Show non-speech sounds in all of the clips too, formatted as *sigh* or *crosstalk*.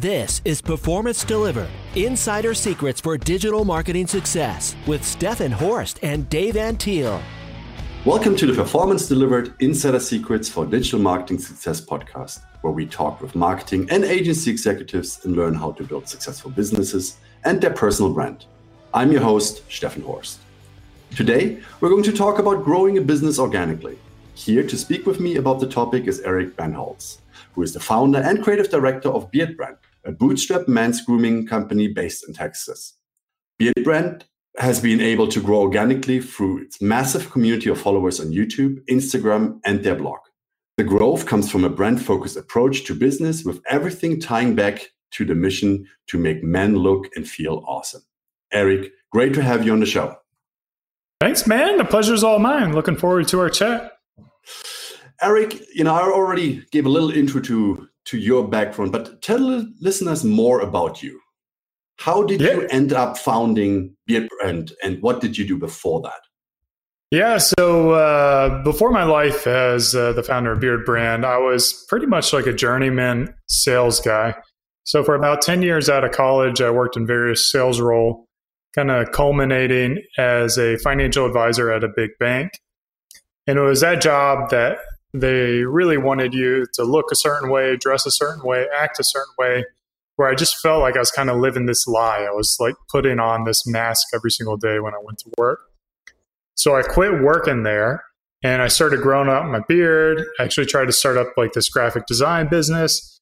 This is Performance Delivered Insider Secrets for Digital Marketing Success with Stefan Horst and Dave Antil. Welcome to the Performance Delivered Insider Secrets for Digital Marketing Success podcast, where we talk with marketing and agency executives and learn how to build successful businesses and their personal brand. I'm your host, Stefan Horst. Today, we're going to talk about growing a business organically. Here to speak with me about the topic is Eric Bandholz who is the founder and creative director of Beardbrand, a bootstrap men's grooming company based in Texas. Beardbrand has been able to grow organically through its massive community of followers on YouTube, Instagram, and their blog. The growth comes from a brand focused approach to business with everything tying back to the mission to make men look and feel awesome. Eric, great to have you on the show. Thanks, man. The pleasure's all mine. Looking forward to our chat. Eric, you know, I already gave a little intro to to your background, but tell listeners more about you. How did yeah. you end up founding Beardbrand, and what did you do before that? Yeah, so uh, before my life as uh, the founder of Beardbrand, I was pretty much like a journeyman sales guy. So for about ten years out of college, I worked in various sales role, kind of culminating as a financial advisor at a big bank. And it was that job that they really wanted you to look a certain way, dress a certain way, act a certain way, where I just felt like I was kind of living this lie. I was like putting on this mask every single day when I went to work. So I quit working there and I started growing out my beard. I actually tried to start up like this graphic design business.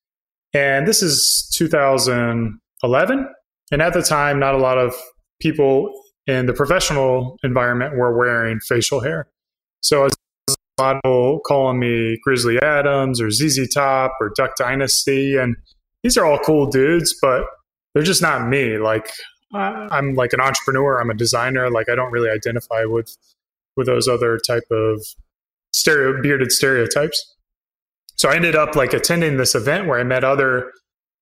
And this is 2011. And at the time, not a lot of people in the professional environment were wearing facial hair. So as lot people calling me Grizzly Adams or ZZ Top or Duck Dynasty. And these are all cool dudes, but they're just not me. Like, I'm like an entrepreneur, I'm a designer. Like, I don't really identify with with those other type of stereo bearded stereotypes. So I ended up like attending this event where I met other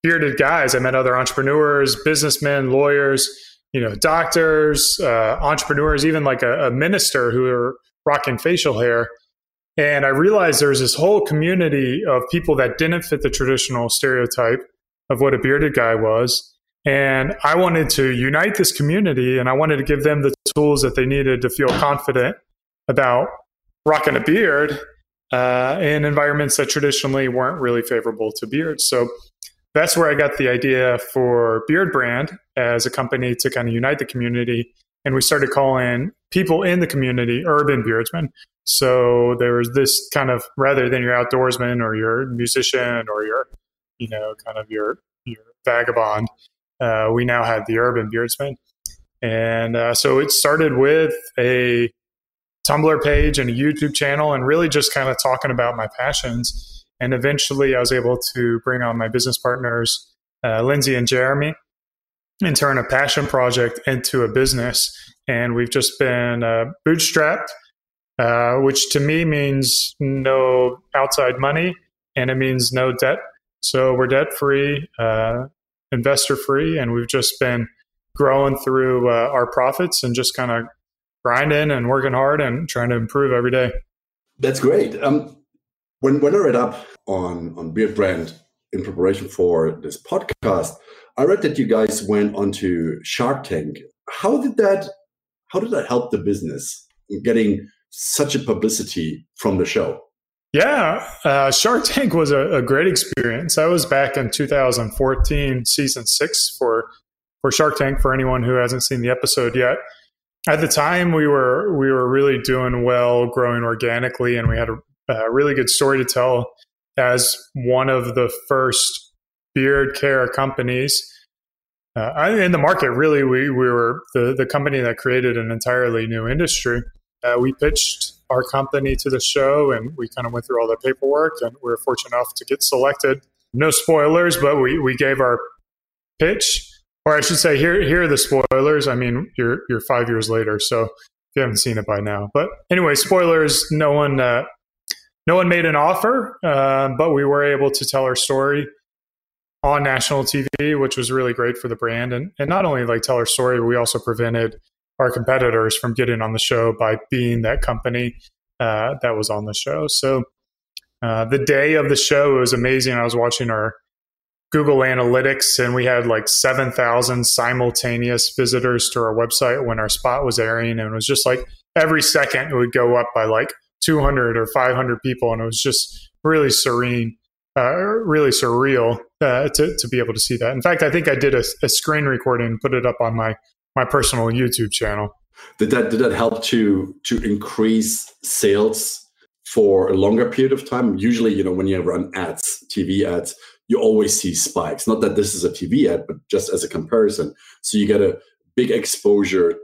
bearded guys. I met other entrepreneurs, businessmen, lawyers, you know, doctors, uh, entrepreneurs, even like a, a minister who are rocking facial hair. And I realized there's this whole community of people that didn't fit the traditional stereotype of what a bearded guy was. And I wanted to unite this community and I wanted to give them the tools that they needed to feel confident about rocking a beard uh, in environments that traditionally weren't really favorable to beards. So that's where I got the idea for Beardbrand as a company to kind of unite the community. And we started calling people in the community urban beardsmen. So there was this kind of rather than your outdoorsman or your musician or your, you know, kind of your your vagabond, uh, we now had the urban beardsman. And uh, so it started with a Tumblr page and a YouTube channel, and really just kind of talking about my passions. And eventually, I was able to bring on my business partners, uh, Lindsay and Jeremy, and turn a passion project into a business. And we've just been uh, bootstrapped uh, which to me means no outside money and it means no debt. So we're debt free, uh, investor free, and we've just been growing through uh, our profits and just kind of grinding and working hard and trying to improve every day. That's great. Um, when when I read up on on Beardbrand in preparation for this podcast, I read that you guys went onto Shark Tank. How did that how did that help the business getting such a publicity from the show. Yeah, uh, Shark Tank was a, a, great experience. I was back in 2014, season six for for Shark Tank. For anyone who hasn't seen the episode yet, at the time we were we were really doing well, growing organically, and we had a, a really good story to tell as one of the first beard care companies uh, in the market. Really, we we were the the company that created an entirely new industry uh, we pitched our company to the show and we kind of went through all the paperwork and we were fortunate enough to get selected. No spoilers, but we, we gave our pitch, or I should say, here here are the spoilers. I mean, you're you're five years later, so if you haven't seen it by now. But anyway, spoilers. No one uh, no one made an offer, uh, but we were able to tell our story on national TV, which was really great for the brand. And and not only like tell our story, we also prevented our competitors from getting on the show by being that company uh, that was on the show. So uh, the day of the show was amazing. I was watching our Google Analytics, and we had like 7,000 simultaneous visitors to our website when our spot was airing. And it was just like every second it would go up by like 200 or 500 people. And it was just really serene, uh, really surreal uh, to, to be able to see that. In fact, I think I did a, a screen recording and put it up on my, my personal YouTube channel. Did that, did that help to, to increase sales for a longer period of time? Usually, you know, when you run ads, TV ads, you always see spikes. Not that this is a TV ad, but just as a comparison. So you get a big exposure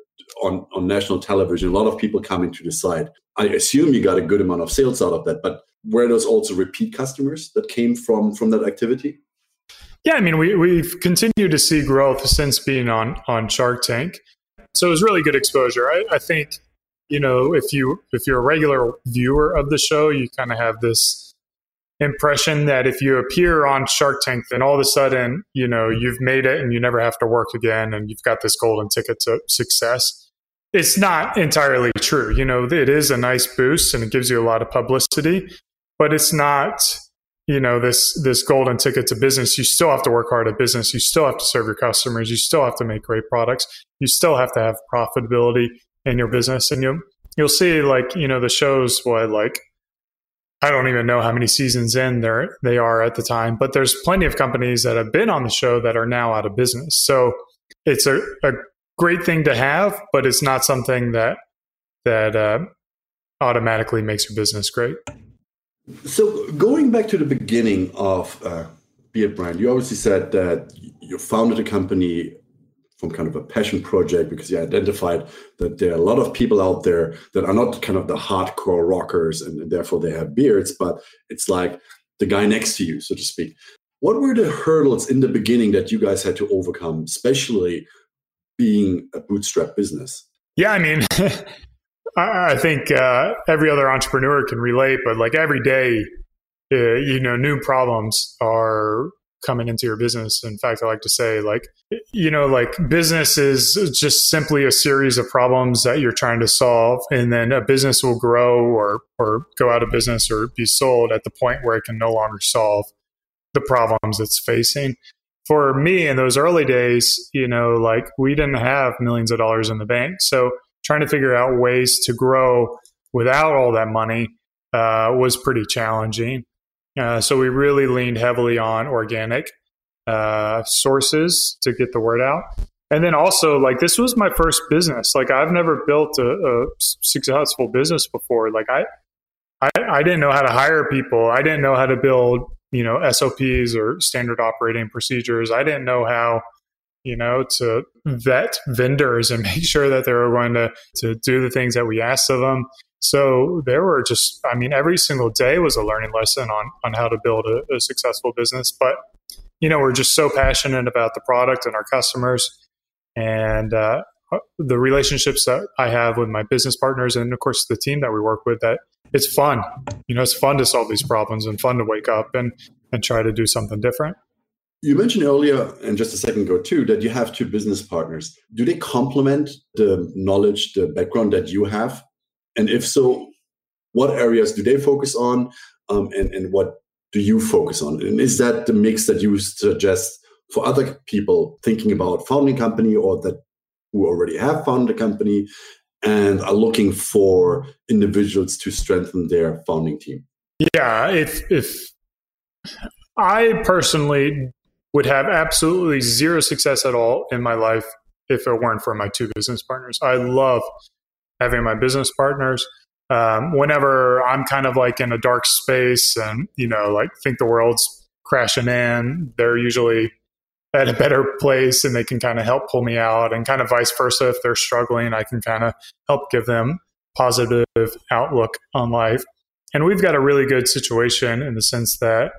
on, on national television. A lot of people coming to the site. I assume you got a good amount of sales out of that, but were those also repeat customers that came from from that activity? Yeah, I mean, we, we've continued to see growth since being on on Shark Tank. So it was really good exposure. I, I think, you know, if you if you're a regular viewer of the show, you kind of have this impression that if you appear on Shark Tank, then all of a sudden, you know, you've made it and you never have to work again and you've got this golden ticket to success. It's not entirely true. You know, it is a nice boost and it gives you a lot of publicity, but it's not, you know, this this golden ticket to business. You still have to work hard at business. You still have to serve your customers. You still have to make great products. You still have to have profitability in your business. And you'll you'll see like, you know, the shows what like I don't even know how many seasons in there they are at the time, but there's plenty of companies that have been on the show that are now out of business. So it's a, a great thing to have, but it's not something that that uh, automatically makes your business great. So going back to the beginning of uh, Beard Brand, you obviously said that you founded a company from kind of a passion project because you identified that there are a lot of people out there that are not kind of the hardcore rockers and, and therefore they have beards, but it's like the guy next to you, so to speak. What were the hurdles in the beginning that you guys had to overcome, especially being a bootstrap business? Yeah, I mean, *laughs* I think uh, every other entrepreneur can relate, but like every day, uh, you know, new problems are coming into your business. In fact, I like to say, like, you know, like business is just simply a series of problems that you're trying to solve, and then a business will grow or or go out of business or be sold at the point where it can no longer solve the problems it's facing. For me, in those early days, you know, like we didn't have millions of dollars in the bank, so trying to figure out ways to grow without all that money uh, was pretty challenging. Uh, so we really leaned heavily on organic uh, sources to get the word out. And then also, like, this was my first business. Like, I've never built a, a successful business before. Like, I, I, I didn't know how to hire people. I didn't know how to build, you know, SOPs or standard operating procedures. I didn't know how, you know, to vet vendors and *laughs* make sure that they were going to, to do the things that we asked of them. So there were just, I mean, every single day was a learning lesson on on how to build a, a successful business. But you know, we're just so passionate about the product and our customers, and uh, the relationships that I have with my business partners, and of course the team that we work with. That it's fun. You know, it's fun to solve these problems and fun to wake up and and try to do something different. You mentioned earlier, and just a second ago too, that you have two business partners. Do they complement the knowledge, the background that you have? And if so, what areas do they focus on? Um, and, and what do you focus on? And is that the mix that you suggest for other people thinking about founding a company or that who already have founded a company and are looking for individuals to strengthen their founding team? Yeah, if if I personally would have absolutely zero success at all in my life if it weren't for my two business partners. I love having my business partners. Um, whenever I'm kind of like in a dark space and, you know, like think the world's crashing in, they're usually at a better place and they can kind of help pull me out and kind of vice versa. If they're struggling, I can kind of help give them positive outlook on life. And we've got a really good situation in the sense that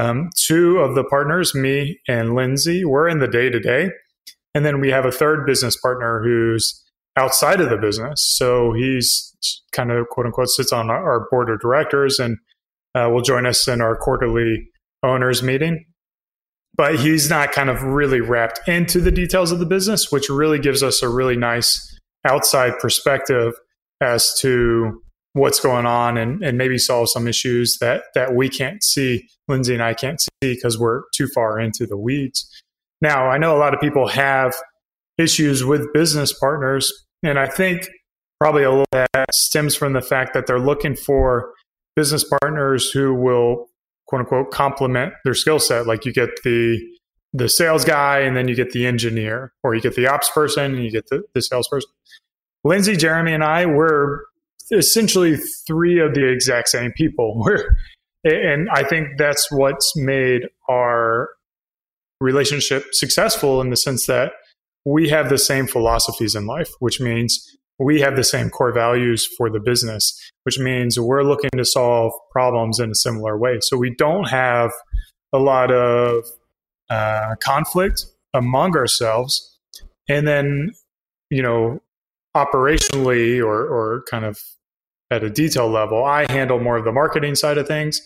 um, two of the partners, me and Lindsay, we're in the day to day. And then we have a third business partner who's outside of the business. So he's kind of quote unquote sits on our board of directors and uh, will join us in our quarterly owners meeting. But he's not kind of really wrapped into the details of the business, which really gives us a really nice outside perspective as to what's going on and, and maybe solve some issues that that we can't see lindsay and i can't see because we're too far into the weeds. Now i know a lot of people have issues with business partners and i think probably a little that stems from the fact that they're looking for business partners who will quote unquote complement their skill set. Like you get the the sales guy and then you get the engineer or you get the ops person and you get the, the salesperson. Lindsay jeremy and i were essentially three of the exact same people. *laughs* And I think that's what's made our relationship successful in the sense that we have the same philosophies in life, which means we have the same core values for the business, which means we're looking to solve problems in a similar way. So we don't have a lot of uh, conflict among ourselves. And then, you know, operationally or, or kind of at a detail level. I handle more of the marketing side of things,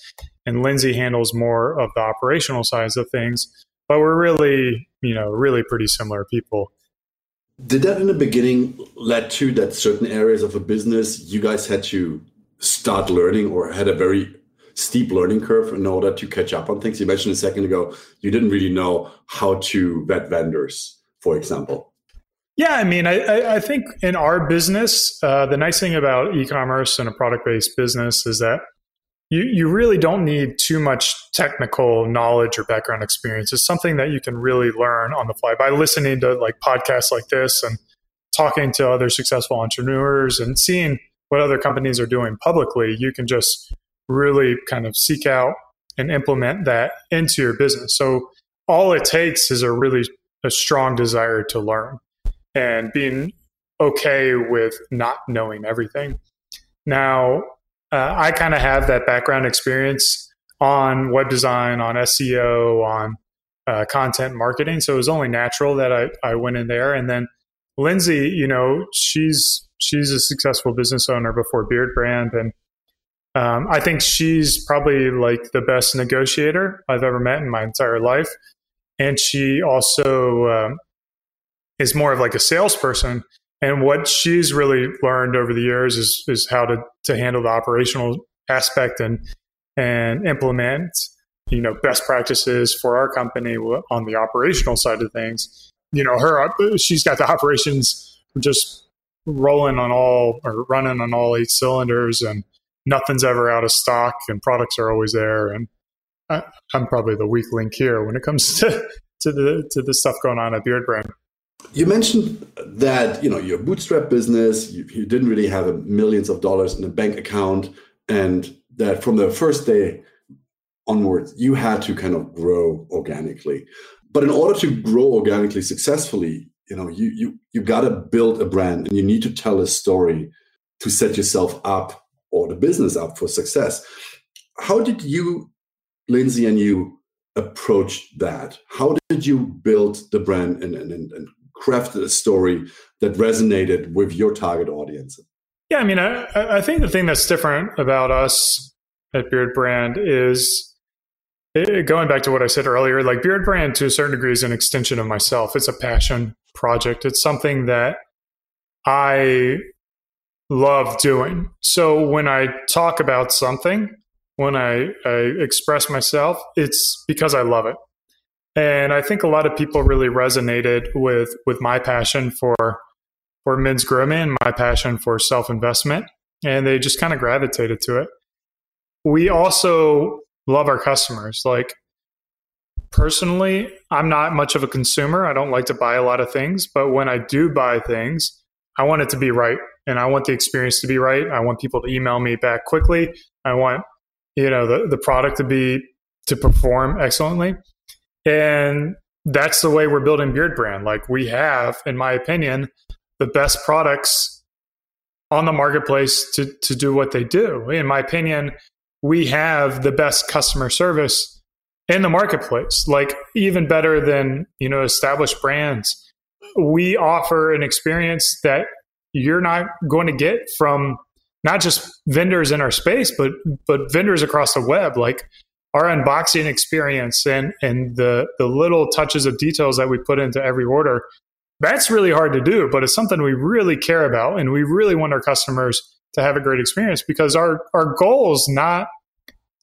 and Lindsay handles more of the operational sides of things. But we're really, you know, really pretty similar people. Did that in the beginning led to that certain areas of a business you guys had to start learning or had a very steep learning curve in order to catch up on things? You mentioned a second ago you didn't really know how to vet vendors, for example. Yeah, I mean, I, I think in our business, uh, the nice thing about e-commerce and a product-based business is that you you really don't need too much technical knowledge or background experience. It's something that you can really learn on the fly by listening to like podcasts like this and talking to other successful entrepreneurs and seeing what other companies are doing publicly. You can just really kind of seek out and implement that into your business. So all it takes is a really a strong desire to learn and being okay with not knowing everything. Now, uh, I kind of have that background experience on web design, on SEO, on uh, content marketing. So it was only natural that I, I went in there. And then Lindsay, you know, she's she's a successful business owner before Beardbrand, and um, I think she's probably like the best negotiator I've ever met in my entire life. And she also um, is more of like a salesperson. And what she's really learned over the years is is how to to handle the operational aspect and and implement you know best practices for our company on the operational side of things. You know, her uh, she's got the operations just rolling on all or running on all eight cylinders, and nothing's ever out of stock, and products are always there. And I, am probably the weak link here when it comes *laughs* to to the to the stuff going on at Beardbrand. You mentioned that you know your bootstrap business, you, you didn't really have millions of dollars in a bank account, and that from the first day onwards, you had to kind of grow organically. But in order to grow organically successfully, you know, you you you got to build a brand, and you need to tell a story to set yourself up or the business up for success. How did you, Lindsay, and you approach that? How did you build the brand and, and, and crafted a story that resonated with your target audience? Yeah, I mean, I, I think the thing that's different about us at Beardbrand is it, eh, going back to what I said earlier, like Beardbrand to a certain degree is an extension of myself. It's a passion project. It's something that I love doing. So when I talk about something, when I, I express myself, it's because I love it. And I think a lot of people really resonated with with my passion for for men's grooming, my passion for self investment, and they just kind of gravitated to it. We also love our customers. Like personally, I'm not much of a consumer. I don't like to buy a lot of things, but when I do buy things, I want it to be right and I want the experience to be right. I want people to email me back quickly. I want, you know, the, the product to be to perform excellently. And that's the way we're building Beard Brand. Like we have, in my opinion, the best products on the marketplace to, to do what they do. In my opinion, we have the best customer service in the marketplace, like even better than, you know, established brands. We offer an experience that you're not going to get from not just vendors in our space, but but vendors across the web. Like our unboxing experience and and the the little touches of details that we put into every order that's really hard to do but it's something we really care about and we really want our customers to have a great experience because our our goal is not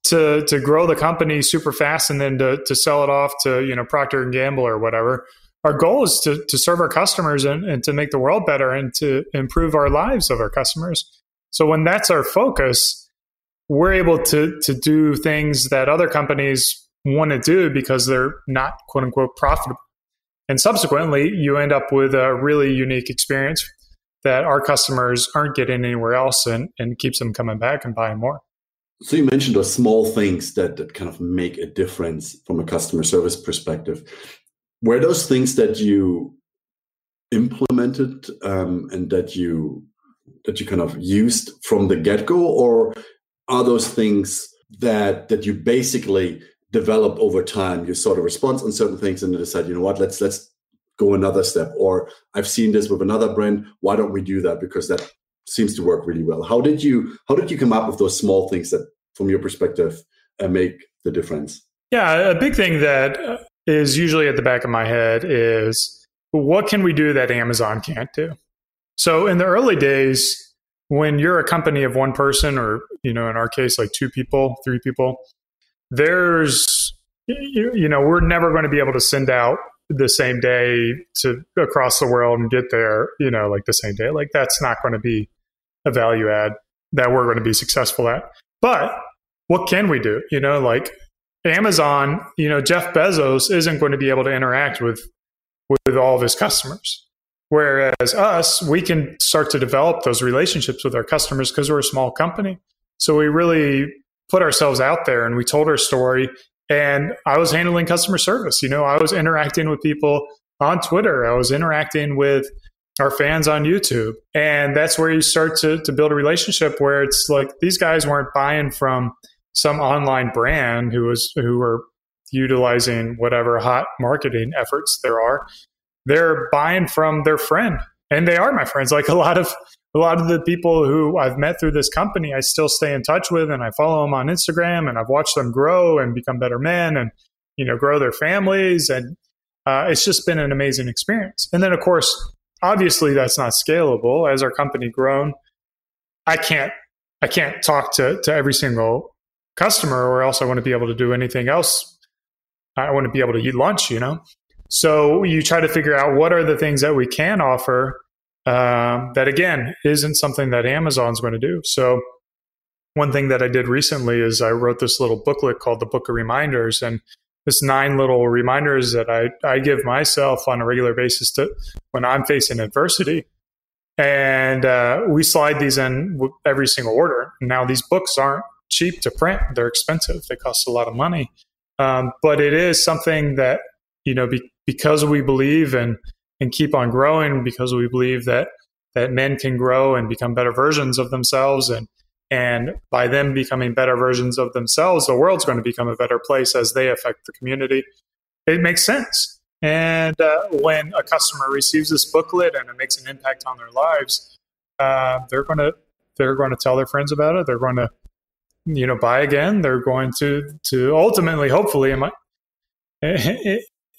to to grow the company super fast and then to to sell it off to you know Procter and Gamble or whatever. Our goal is to to serve our customers and, and to make the world better and to improve our lives of our customers. So when that's our focus, we're able to to do things that other companies want to do because they're not quote unquote profitable. And subsequently, you end up with a really unique experience that our customers aren't getting anywhere else and, and keeps them coming back and buying more. So you mentioned those small things that, that kind of make a difference from a customer service perspective. Were those things that you implemented um, and that you that you kind of used from the get-go or are those things that that you basically develop over time. You sort of response on certain things and decide you know what? Let's let's go another step. Or i've seen this with another brand. Why don't we do that? Because that seems to work really well. How did you how did you come up with those small things that from your perspective uh, make the difference? Yeah a big thing that is usually at the back of my head is what can we do that amazon can't do? So in the early days when you're a company of one person or you know in our case like two people three people there's you know we're never going to be able to send out the same day to across the world and get there you know like the same day. Like that's not going to be a value add that we're going to be successful at. But what can we do? You know like amazon you know jeff bezos isn't going to be able to interact with with all of his customers whereas us we can start to develop those relationships with our customers because we're a small company so we really put ourselves out there and we told our story. And I was handling customer service. You know, I was interacting with people on Twitter. I was interacting with our fans on YouTube. And that's where you start to, to build a relationship where it's like these guys weren't buying from some online brand who was who were utilizing whatever hot marketing efforts there are. They're buying from their friend. And they are my friends. Like a lot of a lot of the people who I've met through this company, I still stay in touch with and I follow them on Instagram and I've watched them grow and become better men and, you know, grow their families. And uh, it's just been an amazing experience. And then, of course, obviously that's not scalable as our company grown. I can't, I can't talk to, to every single customer or else I want to be able to do anything else. I want to be able to eat lunch, you know? So you try to figure out what are the things that we can offer um, that again isn't something that Amazon's going to do. So one thing that I did recently is I wrote this little booklet called the Book of Reminders, and this nine little reminders that I, I give myself on a regular basis to when I'm facing adversity. And uh, we slide these in every single order. Now these books aren't cheap to print; they're expensive. They cost a lot of money, um, but it is something that you know be, because we believe in and keep on growing because we believe that that men can grow and become better versions of themselves and and by them becoming better versions of themselves the world's going to become a better place as they affect the community. It makes sense. And uh, when a customer receives this booklet and it makes an impact on their lives uh, they're going to they're going to tell their friends about it. They're going to you know buy again. They're going to to ultimately hopefully in my *laughs*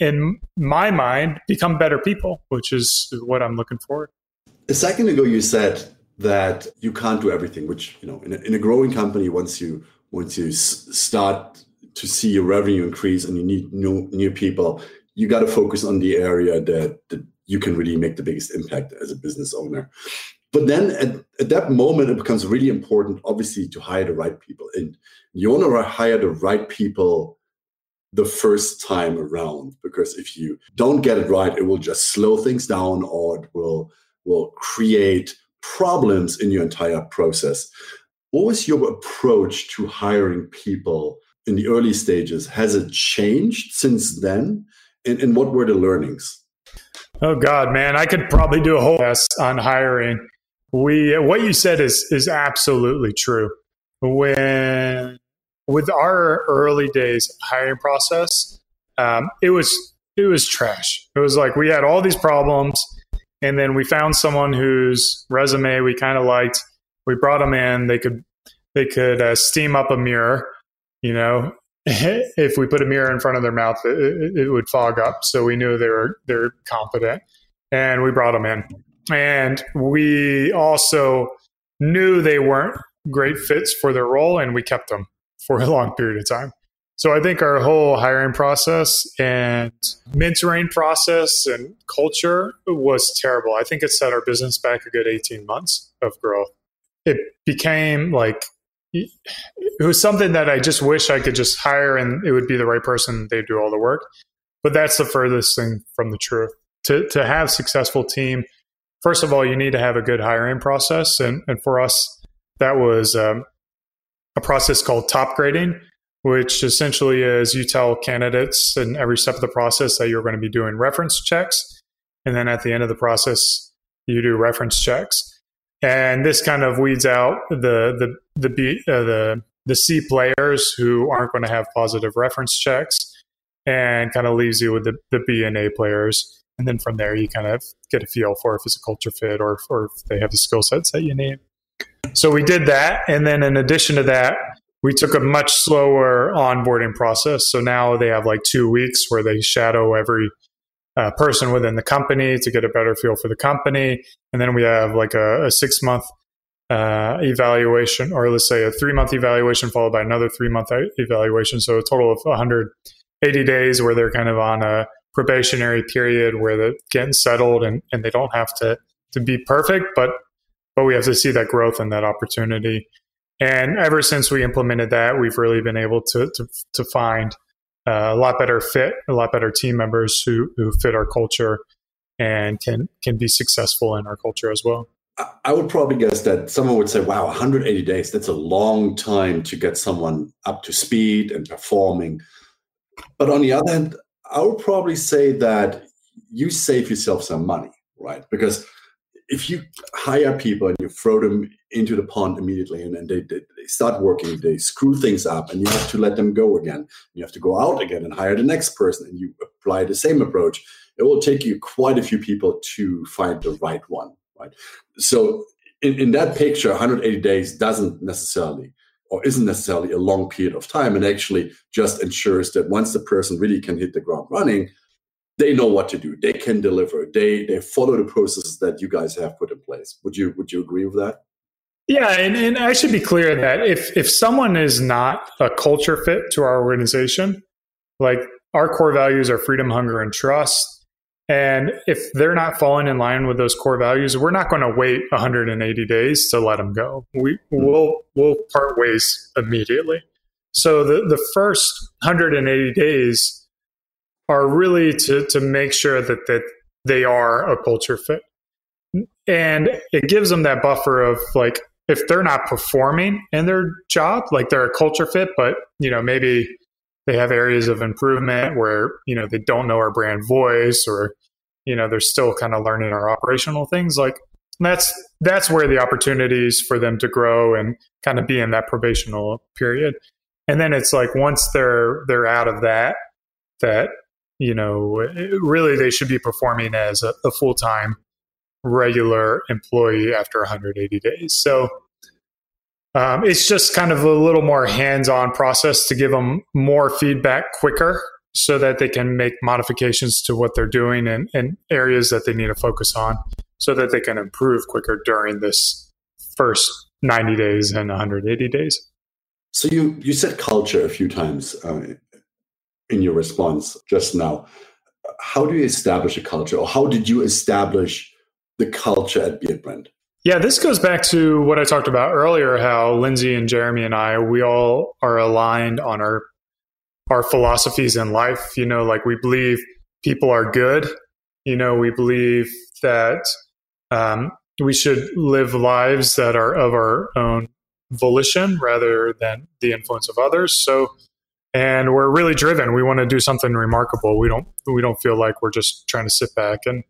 in my mind, become better people, which is what I'm looking for. A second ago, you said that you can't do everything, which you know, in a, in a growing company, once you once you s- start to see your revenue increase and you need new new people, you got to focus on the area that, that you can really make the biggest impact as a business owner. But then at, at that moment, it becomes really important, obviously, to hire the right people. And you want to hire the right people the first time around because if you don't get it right it will just slow things down or it will will create problems in your entire process. What was your approach to hiring people in the early stages? Has it changed since then? And, and what were the learnings? Oh god man i could probably do a whole test on hiring. We what you said is is absolutely true. When with our early days hiring process, um, it was it was trash. It was like we had all these problems, and then we found someone whose resume we kind of liked. We brought them in. They could they could uh, steam up a mirror. You know, *laughs* if we put a mirror in front of their mouth, it, it would fog up. So we knew they were they're competent, and we brought them in. And we also knew they weren't great fits for their role, and we kept them for a long period of time. So I think our whole hiring process and mentoring process and culture was terrible. I think it set our business back a good 18 months of growth. It became like it was something that I just wish I could just hire and it would be the right person. They do all the work. But that's the furthest thing from the truth. To, to have successful team, first of all, you need to have a good hiring process. And, and for us, that was um, a process called top grading, which essentially is you tell candidates in every step of the process that you're going to be doing reference checks. And then at the end of the process, you do reference checks and this kind of weeds out the the the B, uh, the the C players who aren't going to have positive reference checks, and kind of leaves you with the the B and A players. And then from there, you kind of get a feel for if it's a culture fit or or if they have the skill sets that you need. So we did that, and then in addition to that, we took a much slower onboarding process. So now they have like two weeks where they shadow every uh, person within the company to get a better feel for the company. And then we have like a, a six month uh, evaluation, or let's say a three month evaluation followed by another three month evaluation. So a total of 180 days where they're kind of on a probationary period where they're getting settled and, and they don't have to, to be perfect, but, but we have to see that growth and that opportunity. And ever since we implemented that, we've really been able to, to, to find uh, a lot better fit, a lot better team members who who fit our culture and can can be successful in our culture as well. I would probably guess that someone would say, "Wow, 180 days. That's a long time to get someone up to speed and performing." But on the other hand, I would probably say that you save yourself some money, right? Because if you hire people and you throw them into the pond immediately and then they, they, they, start working, they screw things up and you have to let them go again. You have to go out again and hire the next person and you apply the same approach. It will take you quite a few people to find the right one, right? So in, in that picture, 180 days doesn't necessarily or isn't necessarily a long period of time and actually just ensures that once the person really can hit the ground running, they know what to do. They can deliver. They they follow the processes that you guys have put in place. Would you would you agree with that? Yeah, and, and I should be clear that if if someone is not a culture fit to our organization, like our core values are freedom, hunger, and trust. And if they're not falling in line with those core values, we're not going to wait 180 days to let them go. We will we'll part ways immediately. So the the first 180 days are really to to make sure that that they are a culture fit. And it gives them that buffer of like if they're not performing in their job, like they're a culture fit, but you know, maybe they have areas of improvement where, you know, they don't know our brand voice or, you know, they're still kind of learning our operational things. Like that's that's where the opportunities for them to grow and kind of be in that probational period. And then it's like once they're they're out of that, that you know, really they should be performing as a, a full time regular employee after 180 days. So um, it's just kind of a little more hands on process to give them more feedback quicker so that they can make modifications to what they're doing and, and areas that they need to focus on so that they can improve quicker during this first 90 days and 180 days. So you you said culture a few times. Uh, in your response just now. How do you establish a culture, or how did you establish the culture at Beardbrand? Yeah, this goes back to what I talked about earlier. How Lindsay and Jeremy and I, we all are aligned on our our philosophies in life. You know, like we believe people are good. You know, we believe that um, we should live lives that are of our own volition rather than the influence of others. So and we're really driven. We want to do something remarkable. We don't we don't feel like we're just trying to sit back and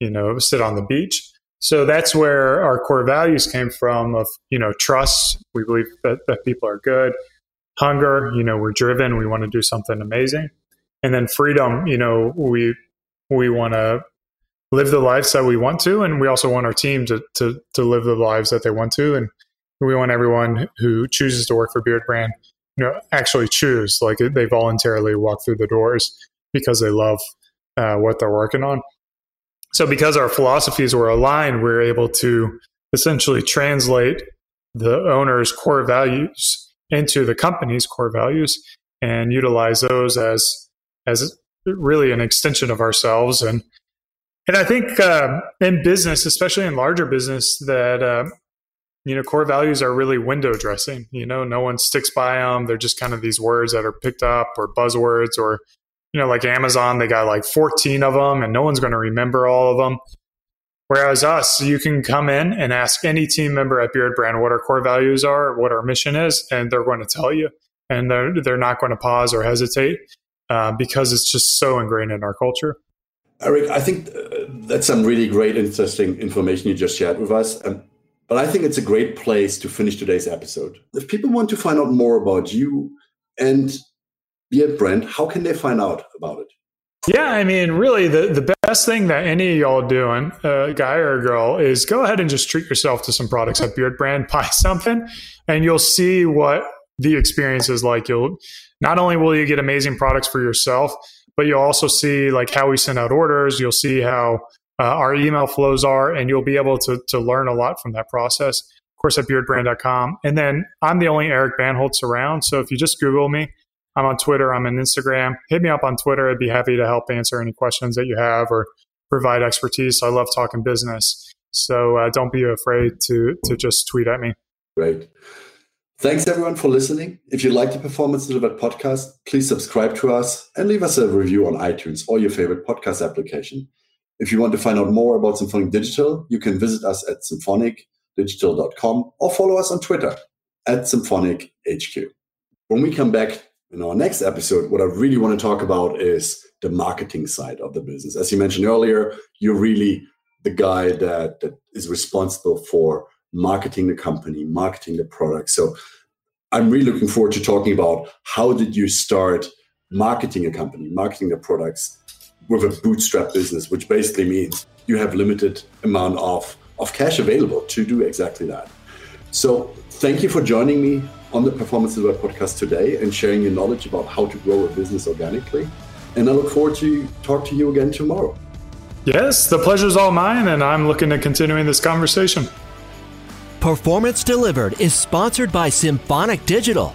you know sit on the beach. So that's where our core values came from of you know trust. We believe that, that people are good. Hunger, you know, we're driven. We want to do something amazing. And then freedom, you know, we we want to live the lives that we want to, and we also want our team to to to live the lives that they want to, and we want everyone who chooses to work for Beardbrand you know actually choose like they voluntarily walk through the doors because they love uh, what they're working on. So because our philosophies were aligned we are able to essentially translate the owner's core values into the company's core values and utilize those as as really an extension of ourselves. And and I think uh, in business, especially in larger business, that uh, you know core values are really window dressing. You know, no one sticks by them. They're just kind of these words that are picked up or buzzwords or you know, like Amazon, they got like 14 of them and no one's going to remember all of them. Whereas us, you can come in and ask any team member at Beard Brand what our core values are, what our mission is, and they're going to tell you. And they're, they're not going to pause or hesitate uh, because it's just so ingrained in our culture. Eric, I think uh, that's some really great, interesting information you just shared with us. Um, but I think it's a great place to finish today's episode. If people want to find out more about you and Beard Brand, how can they find out about it? Yeah, I mean, really, the, the best thing that any of y'all doing, a uh, guy or a girl, is go ahead and just treat yourself to some products at Beard Brand, *laughs* buy something, and you'll see what the experience is like. You'll not only will you get amazing products for yourself, but you'll also see like how we send out orders. You'll see how uh, our email flows are, and you'll be able to to learn a lot from that process. Of course, at beardbrand.com. And then I'm the only Eric Bandholz around. So if you just Google me, I'm on Twitter. I'm on Instagram. Hit me up on Twitter. I'd be happy to help answer any questions that you have or provide expertise. I love talking business. So uh, don't be afraid to, to just tweet at me. Great. Thanks everyone for listening. If you like the Performance Delivered podcast, please subscribe to us and leave us a review on iTunes or your favorite podcast application. If you want to find out more about Symphonic Digital, you can visit us at symphonicdigital.com or follow us on Twitter at symphonichq. When we come back in our next episode, what I really want to talk about is the marketing side of the business. As you mentioned earlier, you're really the guy that, that is responsible for marketing the company, marketing the product. So I'm really looking forward to talking about how did you start marketing a company, marketing the products with a bootstrap business, which basically means you have limited amount of, of cash available to do exactly that. So thank you for joining me on the Performance Web podcast today and sharing your knowledge about how to grow a business organically. And I look forward to talk to you again tomorrow. Yes, the pleasure's all mine, and I'm looking to continuing this conversation. Performance Delivered is sponsored by Symphonic Digital.